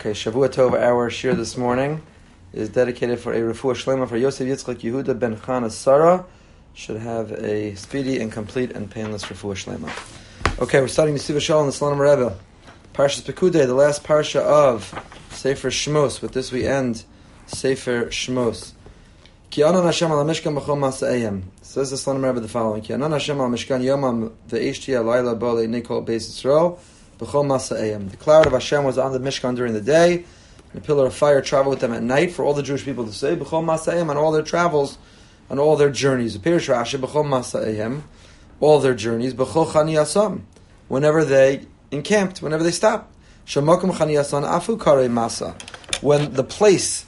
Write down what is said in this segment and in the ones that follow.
Okay, Shavua Tov, our shir this morning is dedicated for a refuah shlema for Yosef Yitzchak Yehuda ben Chana Sarah. Should have a speedy and complete and painless refuah shlema. Okay, we're starting Nesivos Shalom, the Slonim Rebbe. Parshas Pekudei, the last parsha of Sefer Shmos. With this we end Sefer Shmos. Ki anan Hashem al Mishkan b'chol masa'ayim. Says the Slonim Rebbe the following. Ki anan Hashem al Mishkan yomam ve'eshti alayla b'olei nikol beis Yisrael. B'chol masa'ayim. The cloud of Hashem was on the Mishkan during the day, and the pillar of fire traveled with them at night for all the Jewish people to say, B'chol masa'ayim, on all their travels, on all their journeys. Appears Rashi, B'chol masa'ayim, all their journeys, B'chol chaniyasam, whenever they encamped, whenever they stopped. Shemakum chaniyasan afu kare masa. When the place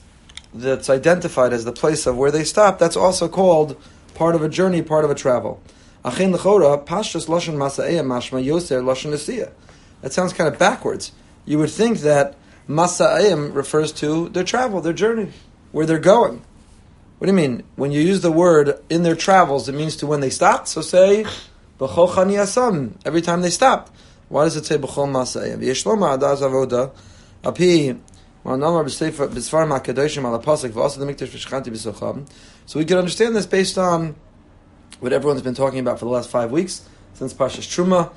that's identified as the place of where they stopped, that's also called part of a journey, part of a travel. Achin lechora, pashtus lashon masa'ayim mashma yoser lashon nesiyah. That sounds kind of backwards. You would think that Masa'im refers to their travel, their journey, where they're going. What do you mean? When you use the word in their travels, it means to when they stopped. So say, chaniyasam, every time they stopped. Why does it say B'chol Masa'im? Yeshloma adaz avoda, api, so we can understand this based on what everyone's been talking about for the last five weeks since Pashas Truma.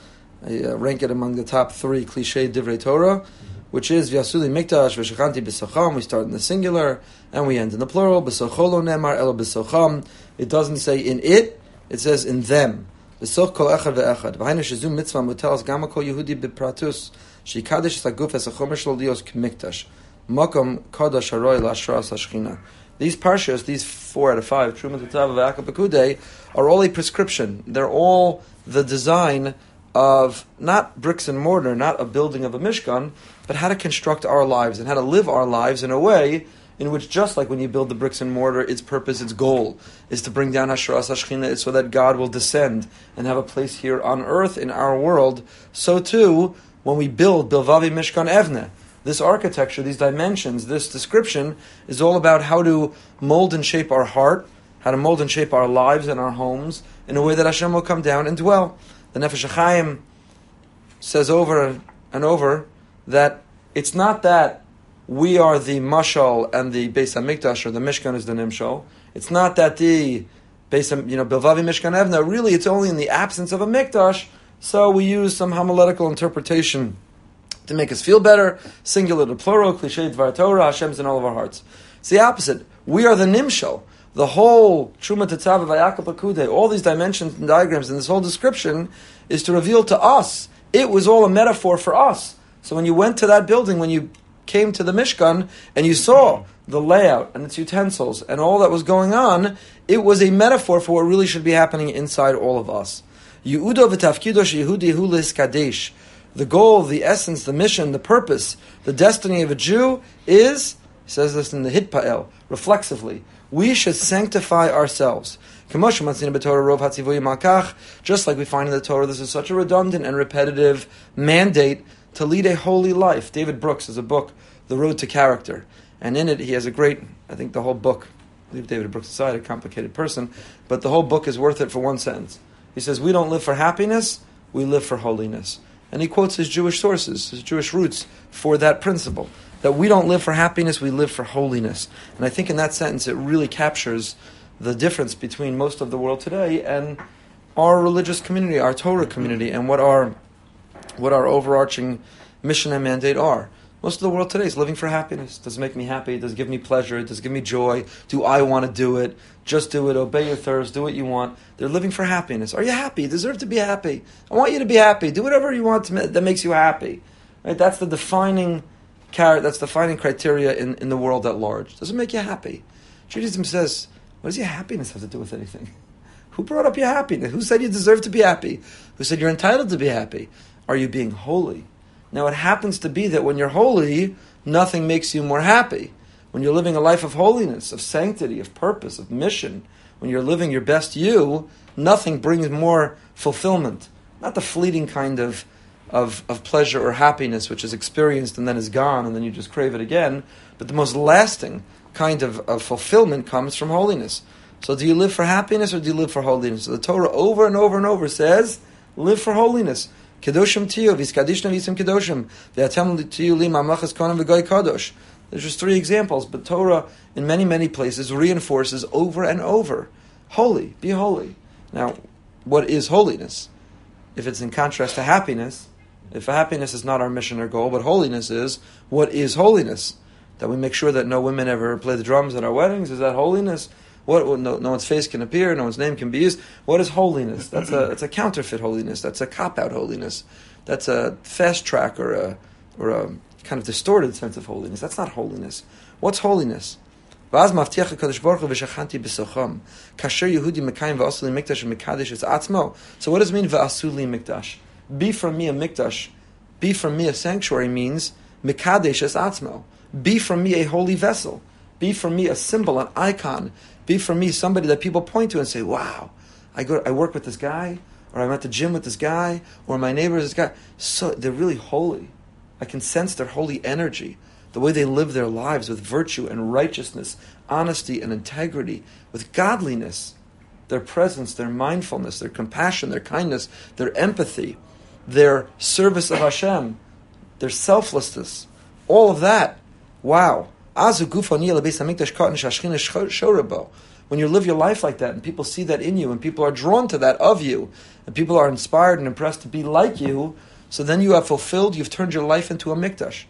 I uh, rank it among the top three cliche divrei Torah, which is Vyasuli Mikdash V'Shachanti B'Socham. We start in the singular and we end in the plural. B'Socholo Nemar Elo B'Socham. It doesn't say in it; it says in them. B'Soch Kol Echad VeEchad. V'Hainu Shezum Mitzvah Mutelas Gama Kol Yehudi B'Pratus Shikadesh Saguf Es Achomer Dios K'Mikdash. Makom Kadosh Haroy Lashras Hashchina. These parshas, these four out of five, Truma Tetav V'Akapakudei, are all a prescription. They're all the design of not bricks and mortar, not a building of a mishkan, but how to construct our lives and how to live our lives in a way in which, just like when you build the bricks and mortar, its purpose, its goal is to bring down Hasharas Hashchina, so that God will descend and have a place here on earth in our world. So too, when we build Bilvavi Mishkan Evne, this architecture, these dimensions, this description is all about how to mold and shape our heart, how to mold and shape our lives and our homes in a way that Hashem will come down and dwell. The Nefesh HaChaim says over and over that it's not that we are the mashal and the Beis Hamikdash or the Mishkan is the Nimshal. It's not that the Beis you know Bilvavi Mishkan Evna. Really, it's only in the absence of a Mikdash. So we use some homiletical interpretation to make us feel better. Singular to plural, cliche Dvar Torah. Hashem's in all of our hearts. It's the opposite. We are the Nimshal the whole Truma Tetzav Vayakap all these dimensions and diagrams and this whole description is to reveal to us it was all a metaphor for us. So when you went to that building, when you came to the Mishkan and you saw the layout and its utensils and all that was going on, it was a metaphor for what really should be happening inside all of us. Yehudi. The goal, the essence, the mission, the purpose, the destiny of a Jew is, he says this in the Hitpael, reflexively, we should sanctify ourselves. Just like we find in the Torah, this is such a redundant and repetitive mandate to lead a holy life. David Brooks has a book, The Road to Character, and in it he has a great, I think the whole book, leave David Brooks aside, a complicated person, but the whole book is worth it for one sentence. He says, We don't live for happiness, we live for holiness. And he quotes his Jewish sources, his Jewish roots for that principle that we don't live for happiness, we live for holiness. And I think in that sentence it really captures the difference between most of the world today and our religious community, our Torah community, and what our what our overarching mission and mandate are. Most of the world today is living for happiness. Does it make me happy? Does it give me pleasure? Does it give me joy? Do I want to do it? Just do it. Obey your thirst. Do what you want. They're living for happiness. Are you happy? You deserve to be happy. I want you to be happy. Do whatever you want to, that makes you happy. Right? That's the defining that's the defining criteria in, in the world at large. Does it make you happy? Judaism says, what does your happiness have to do with anything? Who brought up your happiness? Who said you deserve to be happy? Who said you're entitled to be happy? Are you being holy? Now, it happens to be that when you're holy, nothing makes you more happy. When you're living a life of holiness, of sanctity, of purpose, of mission, when you're living your best you, nothing brings more fulfillment. Not the fleeting kind of of, of pleasure or happiness, which is experienced and then is gone, and then you just crave it again. But the most lasting kind of, of fulfillment comes from holiness. So, do you live for happiness or do you live for holiness? So the Torah over and over and over says, live for holiness. Kedoshim tiyu, viskadishna visim kedoshim, v'atem tiyu li mamlachas konim v'goy kadosh. There's just three examples, but Torah in many, many places reinforces over and over, holy, be holy. Now, what is holiness? If it's in contrast to happiness, if happiness is not our mission or goal, but holiness is, what is holiness? That we make sure that no women ever play the drums at our weddings, is that holiness? What, no, no, one's face can appear, no one's name can be used. What is holiness? That's a, it's a counterfeit holiness. That's a cop out holiness. That's a fast track or a, or a kind of distorted sense of holiness. That's not holiness. What's holiness? So what does it mean va'asuli mikdash? Be from me a mikdash. Be from me a sanctuary means mikadesh es atzmo. Be from me a holy vessel. Be from me a symbol, an icon. Be for me somebody that people point to and say, wow, I, go, I work with this guy, or I'm at the gym with this guy, or my neighbor is this guy. So they're really holy. I can sense their holy energy, the way they live their lives with virtue and righteousness, honesty and integrity, with godliness. Their presence, their mindfulness, their compassion, their kindness, their empathy, their service of Hashem, their selflessness, all of that. Wow. When you live your life like that and people see that in you and people are drawn to that of you and people are inspired and impressed to be like you, so then you have fulfilled, you've turned your life into a mikdash.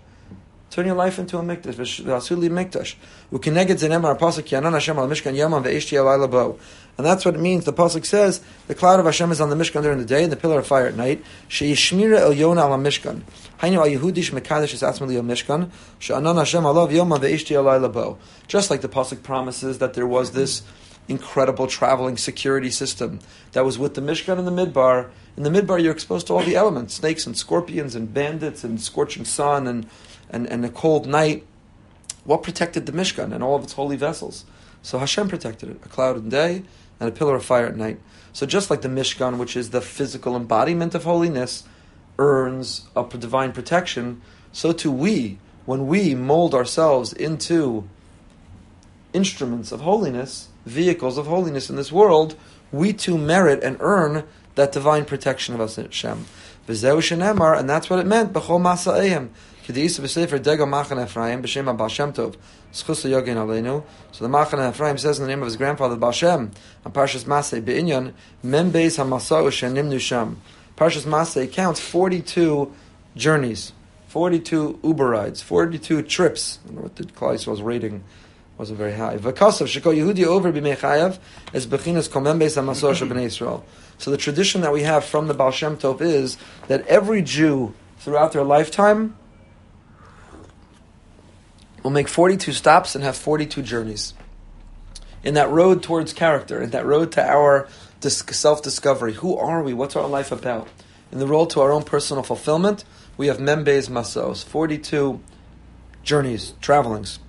Turn your life into a mikdash. V'asuli mikdash. U'keneged zenemar pasuk yanan Hashem al mishkan yaman alayla bo. And that's what it means. The pasuk says the cloud of Hashem is on the mishkan during the day and the pillar of fire at night. She'yishmira el yona al mishkan. Hainu al Yehudish mekadesh is atzmali al mishkan. She'anan Hashem alav yaman alayla bo. Just like the pasuk promises that there was this incredible traveling security system that was with the mishkan and the midbar in the midbar, you're exposed to all the elements snakes and scorpions and bandits and scorching sun and, and, and a cold night. What protected the Mishkan and all of its holy vessels? So Hashem protected it a cloud in day and a pillar of fire at night. So just like the Mishkan, which is the physical embodiment of holiness, earns a divine protection, so too we, when we mold ourselves into instruments of holiness, vehicles of holiness in this world, we too merit and earn that divine protection of us Hashem. V'zeu shenemar, and that's what it meant. B'chol masa'ehim. Kedisa degel machan Ephraim b'shem Tov. Yogin aleinu. So the machan Ephraim says in the name of his grandfather Baal Parshas Masei be'inyan sham. Parshas Masei counts forty-two journeys, forty-two Uber rides, forty-two trips. I don't know what the Klai was rating wasn't very high. V'kasav Yehudi over b'mechayav as bechinas komem beis Yisrael. So the tradition that we have from the Baal Shem Tov is that every Jew throughout their lifetime will make 42 stops and have 42 journeys. In that road towards character, in that road to our self discovery, who are we? What's our life about? In the road to our own personal fulfillment, we have Membes Masos, 42 journeys, travelings.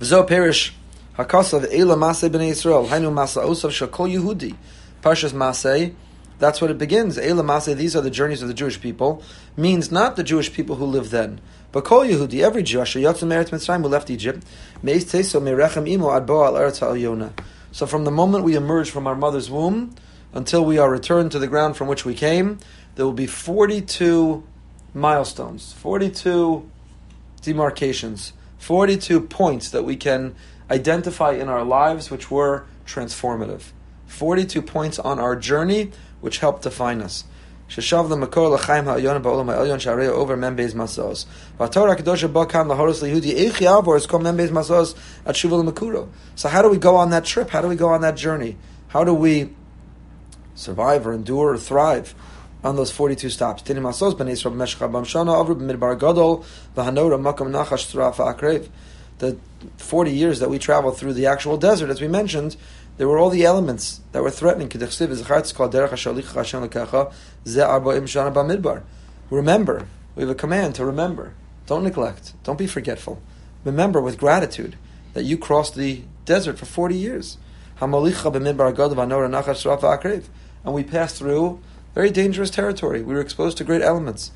V'zo perish hakasav eila maseh b'nei Yisrael, hainu masa osav shakol Yehudi. Parshas Masay, that's what it begins. Eila Masay, these are the journeys of the Jewish people, means not the Jewish people who lived then, but Kol Yehudi, every Jew, Asher Yotzim Eretz Mitzrayim, who left Egypt, Meis Teso Merechem Imo Ad Eretz. So from the moment we emerge from our mother's womb until we are returned to the ground from which we came, there will be 42 milestones, 42 demarcations, 42 points that we can identify in our lives which were transformative. 42 points on our journey, which help define us. Sheshav the makor l'chaim ha'ayon ba'olam ha'elyon sharei over membez masos. V'atorah kedosha ba'kam lahoros liyudi eichi avor is called membez masos at shuval makuro. So how do we go on that trip? How do we go on that journey? How do we survive or endure or thrive on those 42 stops? Tini masos b'nei Yisrael b'meshcha b'mshana avru b'midbar gadol v'hanora makam nachash tzra fa'akrev. The 40 years that we traveled through the actual desert, as we mentioned, there were all the elements that were threatening. Remember, we have a command to remember. Don't neglect. Don't be forgetful. Remember with gratitude that you crossed the desert for 40 years. And we passed through very dangerous territory. We were exposed to great elements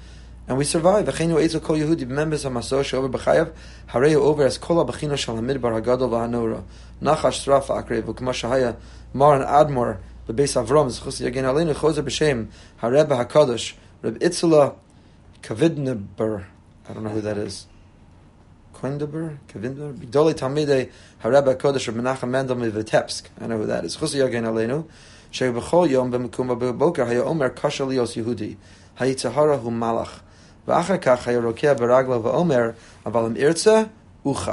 and we survive. V'cheinu ezo kol Yehudi members of Masor sheover b'chayav hareyu over as kol abachino shal hamidbar hagadol v'hanora. Nachash sraf akre v'kma shahaya mar admor zchus chozer b'shem hareba hakadosh Reb itzula Kavidneber I don't know who that is. Bidoli Kodesh Menachem Mendel Mivitepsk. I know who that is. Aleinu Yom Yehudi. ואחר כך היה רוקע ברגלו ואומר, אבל אם ארצה, אוכל.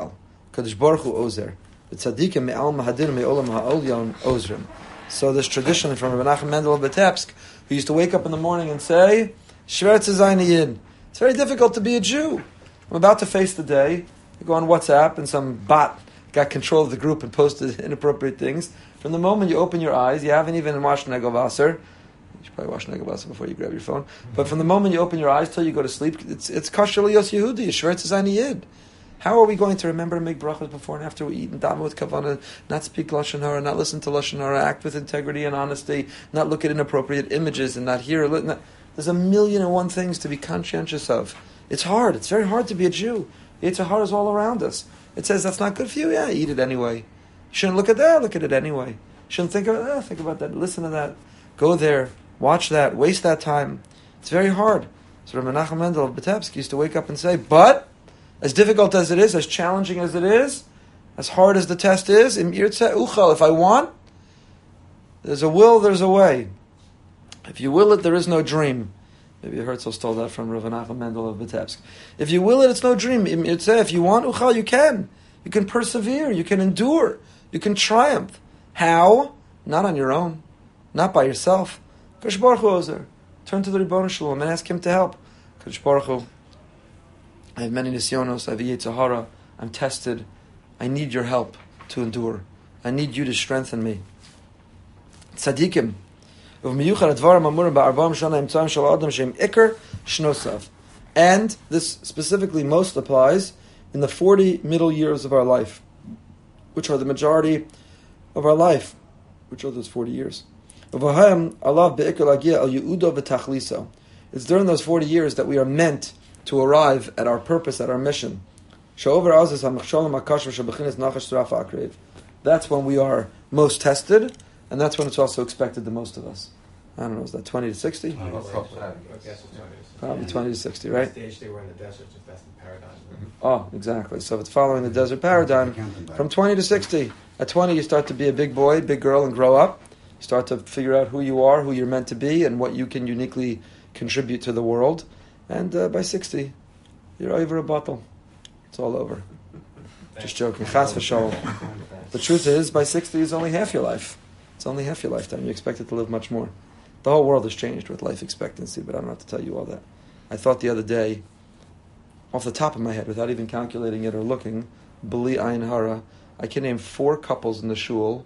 הקדוש ברוך הוא עוזר. וצדיקים מעל מהדין מעולם העליון עוזרים. So this tradition from Menachem Mendel of Vitebsk, who used to wake up in the morning and say, Shveretz Yid. It's very difficult to be a Jew. I'm about to face the day. I go on WhatsApp and some bot got control of the group and posted inappropriate things. From the moment you open your eyes, you haven't even washed Negovasser. you should probably wash Negovasser before you grab your phone. But from the moment you open your eyes till you go to sleep, it's it's kosher liyos Yehudi, Shveretz Yid. How are we going to remember to make brachas before and after we eat and daven with kavana, not speak lashon hara, not listen to lashon hara, act with integrity and honesty, not look at inappropriate images and not hear? Not, there's a million and one things to be conscientious of. It's hard. It's very hard to be a Jew. Yitzhahar is all around us. It says that's not good for you. Yeah, eat it anyway. You shouldn't look at that. Look at it anyway. You shouldn't think about ah, that. Think about that. Listen to that. Go there. Watch that. Waste that time. It's very hard. So Menachem Mendel of Vitebsk used to wake up and say, but as difficult as it is, as challenging as it is, as hard as the test is, if I want, there's a will, there's a way. If you will it, there is no dream. Maybe Herzl stole that from Rav Mendel of Vitebsk. If you will it, it's no dream. If you want uchal, you can. You can persevere. You can endure. You can triumph. How? Not on your own. Not by yourself. Kosh Baruch Hu Turn to the Ribbon Shalom and ask him to help. Kosh Baruch Hu, I have many nisyonos. I have Yitzhahara. I'm tested. I need your help to endure. I need you to strengthen me. Tzadikim. And this specifically most applies in the 40 middle years of our life, which are the majority of our life. Which are those 40 years? It's during those 40 years that we are meant to arrive at our purpose, at our mission. That's when we are most tested, and that's when it's also expected the most of us. I don't know, is that 20 to 60? Probably 20 to 60, right? stage they were in the desert, if that's the paradigm. Mm-hmm. Oh, exactly. So if it's following the desert paradigm, from 20 to 60. At 20, you start to be a big boy, big girl, and grow up. Start to figure out who you are, who you're meant to be, and what you can uniquely contribute to the world. And uh, by 60, you're over a bottle. It's all over. Just joking. Chas v'shalom. The truth is, by 60 is only half your life. It's only half your lifetime. You expect it to live much more. The whole world has changed with life expectancy, but I don't have to tell you all that. I thought the other day, off the top of my head, without even calculating it or looking, Bali Ayin Hara, I can name four couples in the shul,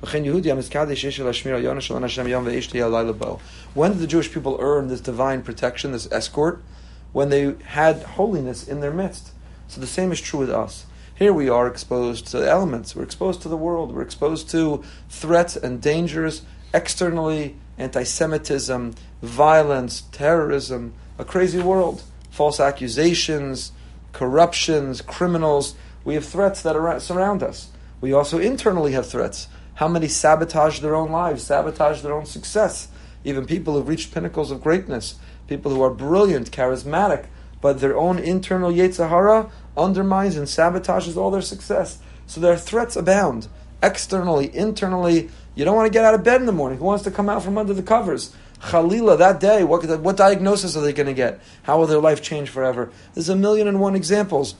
When did the Jewish people earn this divine protection, this escort? When they had holiness in their midst. So the same is true with us. Here we are exposed to elements, we're exposed to the world, we're exposed to threats and dangers externally, anti Semitism, violence, terrorism, a crazy world, false accusations, corruptions, criminals. We have threats that surround us. We also internally have threats how many sabotage their own lives, sabotage their own success? Even people who've reached pinnacles of greatness, people who are brilliant, charismatic, but their own internal Yetzer Hara undermines and sabotages all their success. So their threats abound, externally, internally, you don't want to get out of bed in the morning. Who wants to come out from under the covers? Khalila, that day, what, what diagnosis are they going to get? How will their life change forever? There's a million and one examples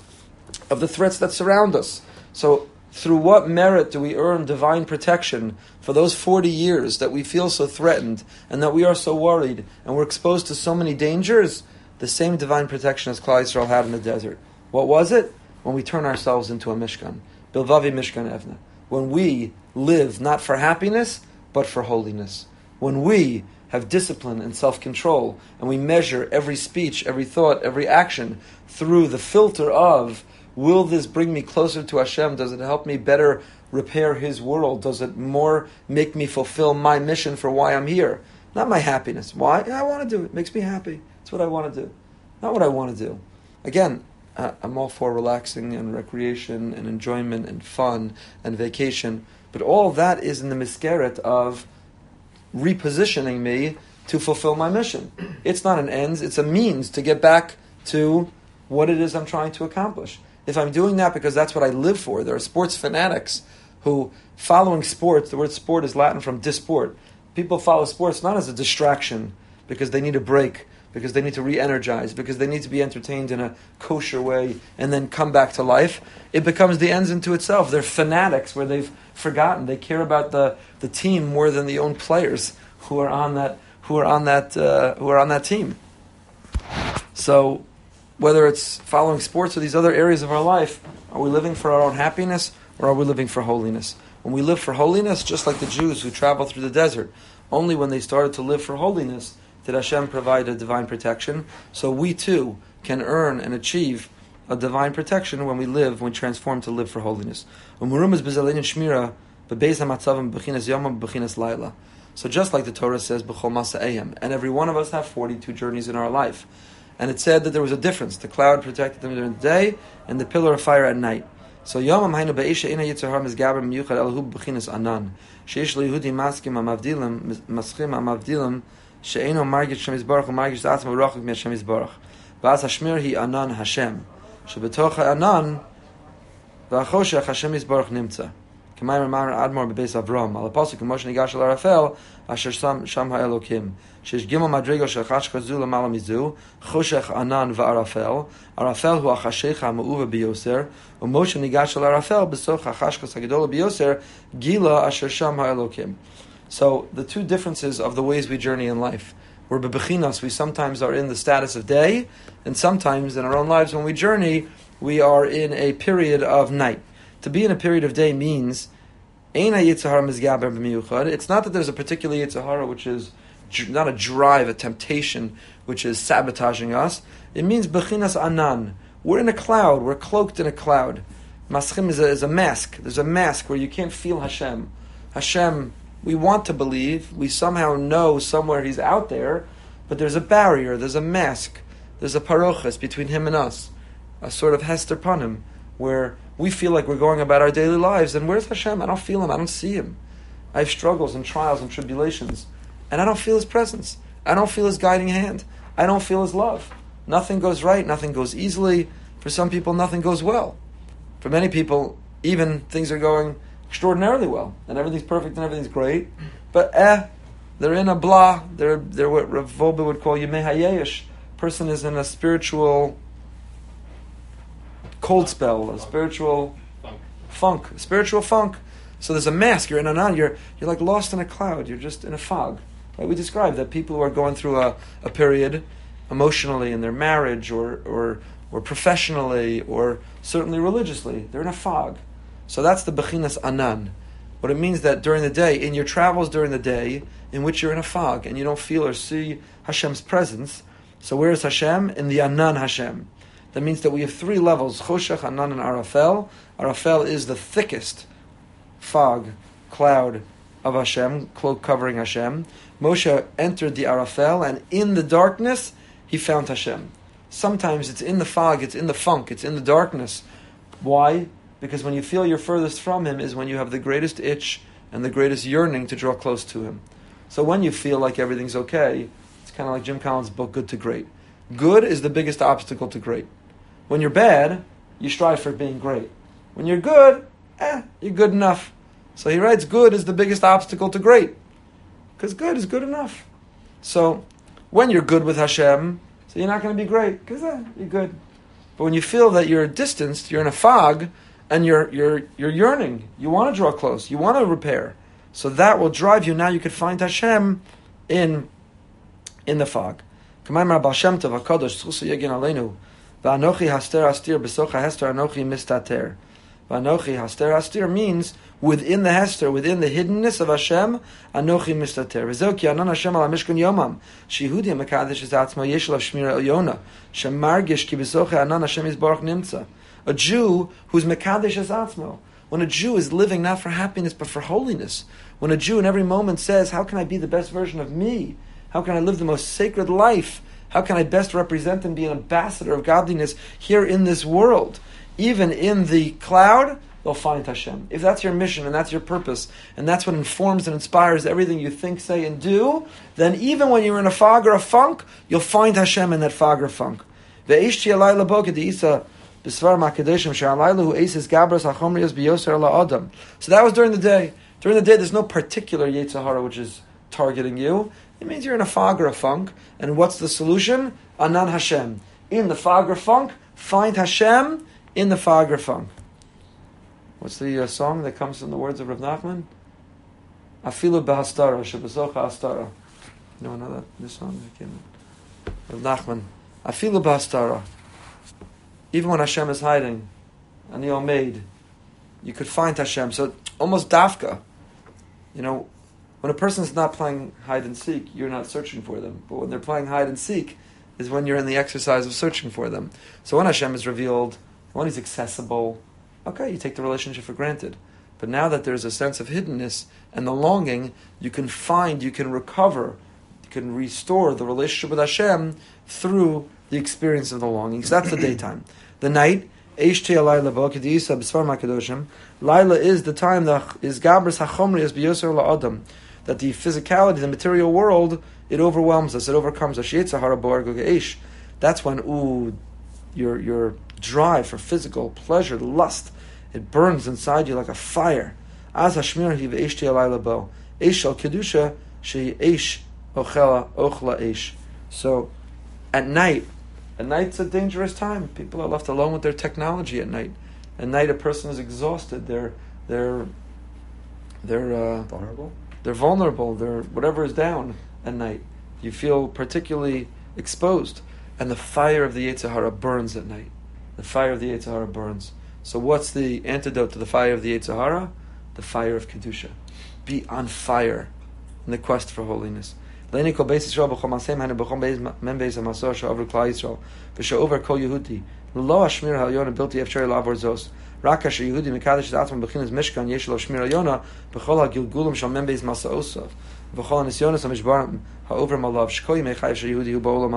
of the threats that surround us. So, through what merit do we earn divine protection for those 40 years that we feel so threatened and that we are so worried and we're exposed to so many dangers? The same divine protection as Klal Yisrael had in the desert. What was it? When we turn ourselves into a Mishkan. Bilvavi Mishkan Evna. When we live not for happiness, but for holiness. When we have discipline and self control, and we measure every speech, every thought, every action through the filter of will this bring me closer to Hashem? Does it help me better repair His world? Does it more make me fulfill my mission for why I'm here? Not my happiness. Why? I want to do it. It makes me happy. It's what I want to do. Not what I want to do. Again, uh, I'm all for relaxing and recreation and enjoyment and fun and vacation, but all that is in the miskeret of repositioning me to fulfill my mission. It's not an ends, it's a means to get back to what it is I'm trying to accomplish. If I'm doing that because that's what I live for, there are sports fanatics who, following sports, the word sport is Latin from disport. People follow sports not as a distraction because they need a break, because they need to re energize, because they need to be entertained in a kosher way and then come back to life. It becomes the ends into itself. They're fanatics where they've forgotten. They care about the, the team more than the own players who are on that who are on that uh, who are on that team. So, whether it's following sports or these other areas of our life, are we living for our own happiness or are we living for holiness? When we live for holiness, just like the Jews who traveled through the desert, only when they started to live for holiness did Hashem provide a divine protection. So we too can earn and achieve a divine protection when we live, when we transform to live for holiness. So just like the Torah says, and every one of us have 42 journeys in our life and it said that there was a difference. The cloud protected them during the day, and the pillar of fire at night. So Yom Hainu Ba'isha Ina Yitzhar Har Mizgaber Miyuchad Elhu B'chinas Anan Sheish Lehudi Maskim Amavdilim Maschim Amavdilim She'eno Margit Shem Yisbarach Margit Zatzma Rochik Miyat Shem Yisbarach V'as Hashmir Hi Anan Hashem Shebetocha Anan V'achosha Hashem Yisbarach Nimtzah K'mayim Ramar Admor Bebeis Avram. Al Apostle K'mosh Nigash Al Arafel Asher Sam Sham HaElokim. Shesh Gimel Madrigo Shechash Chazu Lamala Mizu Choshech Anan VaArafel Arafel Hu Achashecha Ma'uva Biyoser Umoshe Nigash Al Arafel Besoch Achashkas HaGedola Biyoser Gila Asher Sham HaElokim. So the two differences of the ways we journey in life. We're bebechinas, we sometimes are in the status of day, and sometimes in our own lives when we journey, we are in a period of night. To be in a period of day means it's not that there's a particular yitzhara which is not a drive, a temptation which is sabotaging us. It means bechinas anan. We're in a cloud. We're cloaked in a cloud. Maschim is a, is a mask. There's a mask where you can't feel Hashem. Hashem we want to believe, we somehow know somewhere he's out there, but there's a barrier, there's a mask, there's a parochas between him and us, a sort of hester panim, where we feel like we're going about our daily lives, and where's Hashem? I don't feel him, I don't see him. I have struggles and trials and tribulations, and I don't feel his presence. I don't feel his guiding hand. I don't feel his love. Nothing goes right, nothing goes easily. For some people, nothing goes well. For many people, even things are going extraordinarily well, and everything's perfect and everything's great. But eh, they're in a blah. They're they're what Rav would call yemehayesh. Person is in a spiritual cold spell, a spiritual funk, funk spiritual funk. So there's a mask. You're in an you're you're like lost in a cloud. You're just in a fog. Right? We describe that people who are going through a, a period emotionally in their marriage or or or professionally or certainly religiously, they're in a fog. So that's the Bechinas Anan. What it means that during the day, in your travels during the day, in which you're in a fog and you don't feel or see Hashem's presence, so where is Hashem? In the Anan Hashem. That means that we have three levels Choshech, Anan, and Arafel. Arafel is the thickest fog, cloud of Hashem, cloak covering Hashem. Moshe entered the Arafel, and in the darkness, he found Hashem. Sometimes it's in the fog, it's in the funk, it's in the darkness. Why? Because when you feel you're furthest from Him is when you have the greatest itch and the greatest yearning to draw close to Him. So when you feel like everything's okay, it's kind of like Jim Collins' book, Good to Great. Good is the biggest obstacle to great. When you're bad, you strive for being great. When you're good, eh, you're good enough. So he writes, good is the biggest obstacle to great. Because good is good enough. So when you're good with Hashem, so you're not going to be great, because eh, you're good. But when you feel that you're distanced, you're in a fog, and you're, you're, you're yearning. You want to draw close. You want to repair. So that will drive you. Now you could find Hashem in, in the fog. Vanochi haster hastir means within the hester, within the hiddenness of Hashem, anochi mistater. V'zoki anan Hashem ala mishkan yomam. Shehudi mekadesh is atzma yesh lav shmira el Shemargish ki besoche anan Hashem is baruch nimtza. A Jew who's mekadesh is atzmo. When a Jew is living not for happiness but for holiness. When a Jew in every moment says, how can I be the best version of me? How can I live the most sacred life? How can I best represent and be an ambassador of godliness here in this world? Even in the cloud, they'll find Hashem. If that's your mission and that's your purpose, and that's what informs and inspires everything you think, say, and do, then even when you're in a fog or a funk, you'll find Hashem in that fog or funk. So that was during the day. During the day, there's no particular Yetzer Hara which is targeting you. It means you're in a fog or a funk. And what's the solution? Anan Hashem. In the or funk, find Hashem in the or funk. What's the uh, song that comes from the words of Rav Nachman? Afilu behastara, shebezocha astara. You know another this song that came Rav Nachman. Afilu behastara. Even when Hashem is hiding, and the made, you could find Hashem. So almost dafka. You know, when a person is not playing hide and seek, you're not searching for them. But when they're playing hide and seek, is when you're in the exercise of searching for them. So when Hashem is revealed, when He's accessible, okay, you take the relationship for granted. But now that there's a sense of hiddenness and the longing, you can find, you can recover, you can restore the relationship with Hashem through the experience of the longing. So that's the daytime. The night, Laila is the time that is Gabras Hachomri is Biyoser La'adam that the physicality, the material world, it overwhelms us, it overcomes us. That's when, ooh, your, your drive for physical pleasure, lust, it burns inside you like a fire. Hashmir hi ve'eshti alayla bo. Eish al kedusha she ochela ochla. So, at night, at night's a dangerous time. People are left alone with their technology at night. At night, a person is exhausted. They're they're they're uh, vulnerable they're vulnerable, they're whatever is down at night. You feel particularly exposed. And the fire of the Yetzer Hara burns at night. The fire of the Yetzer Hara burns. So what's the antidote to the fire of the Yetzer Hara? The fire of Kedusha. Be on fire in the quest for holiness. Yisrael Lo Halyona Efshari Lavor Zos. Yehudi Mekadesh Bechinas Mishkan Yesh Lo Halyona Bechol Shal Membeiz Masa Osov. Nisyonis Shkoi Yehudi Hu Ba'olam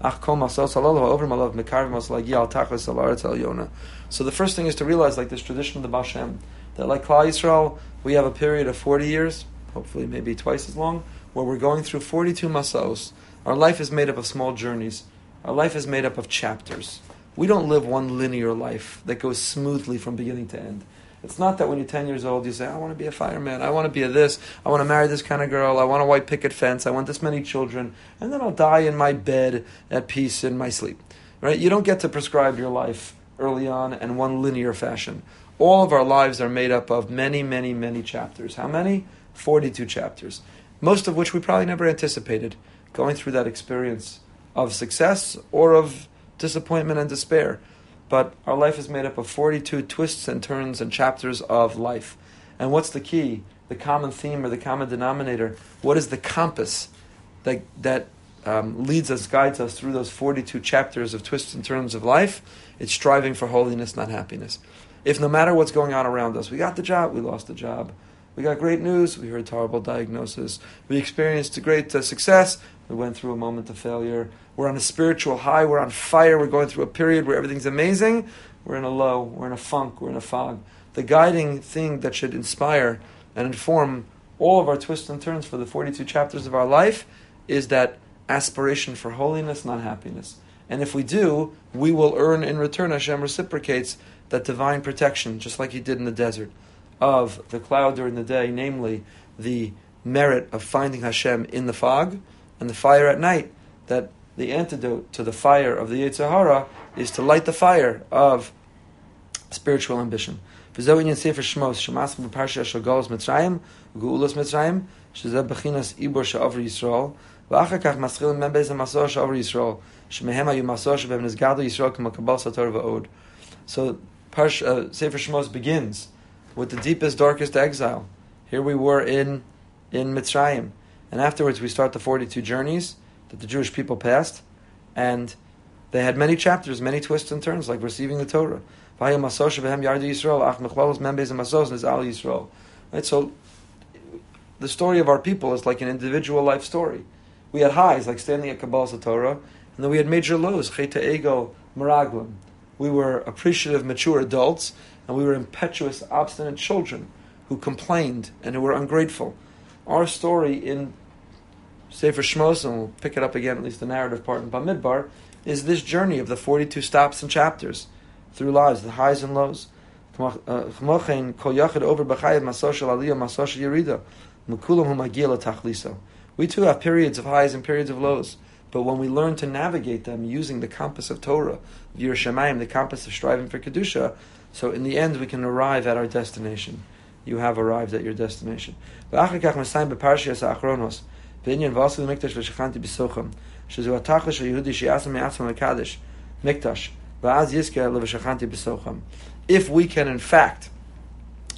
Ach Kol Mekarv Al Tachlis Al Aretz Halyona. So the first thing is to realize like this tradition of the Bashem that like Klal Yisrael we have a period of 40 years hopefully maybe twice as long where we're going through 42 masos. Our life is made up of small journeys our life is made up of chapters we don't live one linear life that goes smoothly from beginning to end. It's not that when you're 10 years old, you say, I want to be a fireman, I want to be a this, I want to marry this kind of girl, I want a white picket fence, I want this many children, and then I'll die in my bed at peace in my sleep. Right? You don't get to prescribe your life early on in one linear fashion. All of our lives are made up of many, many, many chapters. How many? 42 chapters. Most of which we probably never anticipated going through that experience of success or of disappointment and despair. But our life is made up of 42 twists and turns and chapters of life. And what's the key? The common theme or the common denominator? What is the compass that, that um, leads us, guides us through those 42 chapters of twists and turns of life? It's striving for holiness, not happiness. If no matter what's going on around us, we got the job, we lost the job. We got great news, we heard terrible diagnosis. We experienced great uh, success, we went through a moment of failure. We're on a spiritual high. We're on fire. We're going through a period where everything's amazing. We're in a low. We're in a funk. We're in a fog. The guiding thing that should inspire and inform all of our twists and turns for the 42 chapters of our life is that aspiration for holiness, not happiness. And if we do, we will earn in return, Hashem reciprocates that divine protection, just like He did in the desert, of the cloud during the day, namely the merit of finding Hashem in the fog and the fire at night, that the antidote to the fire of the Yetzirah is to light the fire of spiritual ambition. וזהו עניין ספר שמות, שמעסק בפרשיה של גאולס מצרים, גאולס מצרים, שזה בחינס עיבור שעובר ישראל, ואחר כך מתחילים מבייס המסור שעובר ישראל, שמהם היו מסור שבהם נסגדו ישראל כמו קבל סתור ועוד. So Parsh, uh, Sefer Shmos begins with the deepest, darkest exile. Here we were in in Mitzrayim, and afterwards we start the forty-two journeys that the Jewish people passed, and they had many chapters, many twists and turns, like receiving the Torah. So the story of our people is like an individual life story. We had highs, like standing at Kabbalas Torah, and then we had major lows, cheta ego, maraglim. We were appreciative, mature adults, and we were impetuous, obstinate children who complained and who were ungrateful. Our story in Sefer Shmos, and we'll pick it up again, at least the narrative part in Bamidbar, is this journey of the 42 stops and chapters through lives, the highs and lows. We too have periods of highs and periods of lows. But when we learn to navigate them using the compass of Torah, yiras shamayim, the compass of striving for Kedusha, so in the end we can arrive at our destination. You have arrived at your destination. Mikdash Yehudi Mikdash, If we can, in fact,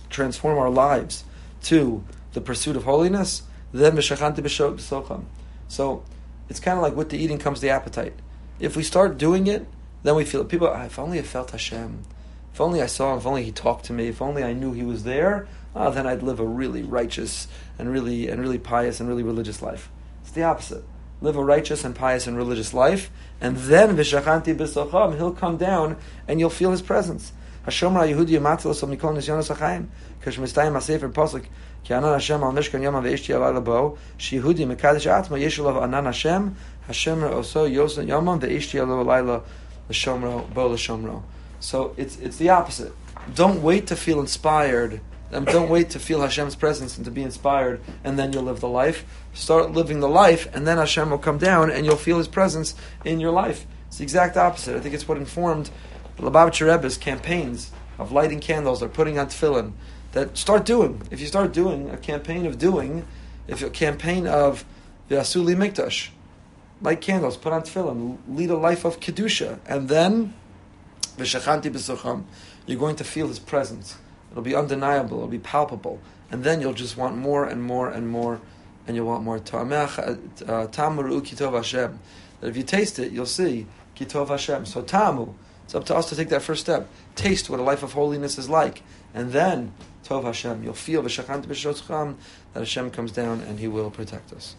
transform our lives to the pursuit of holiness, then Veshachanti Bisocham. So, it's kind of like with the eating comes the appetite. If we start doing it, then we feel people. Ah, if only I felt Hashem. If only I saw him. If only he talked to me. If only I knew he was there. Oh, then I'd live a really righteous and really and really pious and really religious life. It's the opposite. Live a righteous and pious and religious life, and then v'shachanti b'socham, he'll come down and you'll feel his presence. Hashomra Yehudi Yamatzil Mikol Nisyonos Achayim. Kashmistayim Hasefer Pasuk Ki Hashem Al Mishkan Yom Ve'ishti Alayla Bo Shehudi Mekadesh Atma Yeshulav Anan Hashem Hashem Oso Yosan Yomam Ve'ishti Alayla L'Shomro Bo L'Shomro. So it's it's the opposite. Don't wait to feel inspired. Um, don't wait to feel Hashem's presence and to be inspired, and then you'll live the life. Start living the life, and then Hashem will come down, and you'll feel His presence in your life. It's the exact opposite. I think it's what informed Lubavitcher Rebbe's campaigns of lighting candles or putting on tefillin, that start doing. If you start doing a campaign of doing, if a campaign of the Asuli Mikdash, light candles, put on tefillin, lead a life of kedusha, and then v'shachanti b'sucham, you're going to feel His presence. It'll be undeniable. It'll be palpable, and then you'll just want more and more and more, and you'll want more. Uh, tamu kitov Hashem. That if you taste it, you'll see kitov Hashem. So tamu. It's up to us to take that first step. Taste what a life of holiness is like. And then, Tov Hashem, you'll feel that Hashem comes down and He will protect us.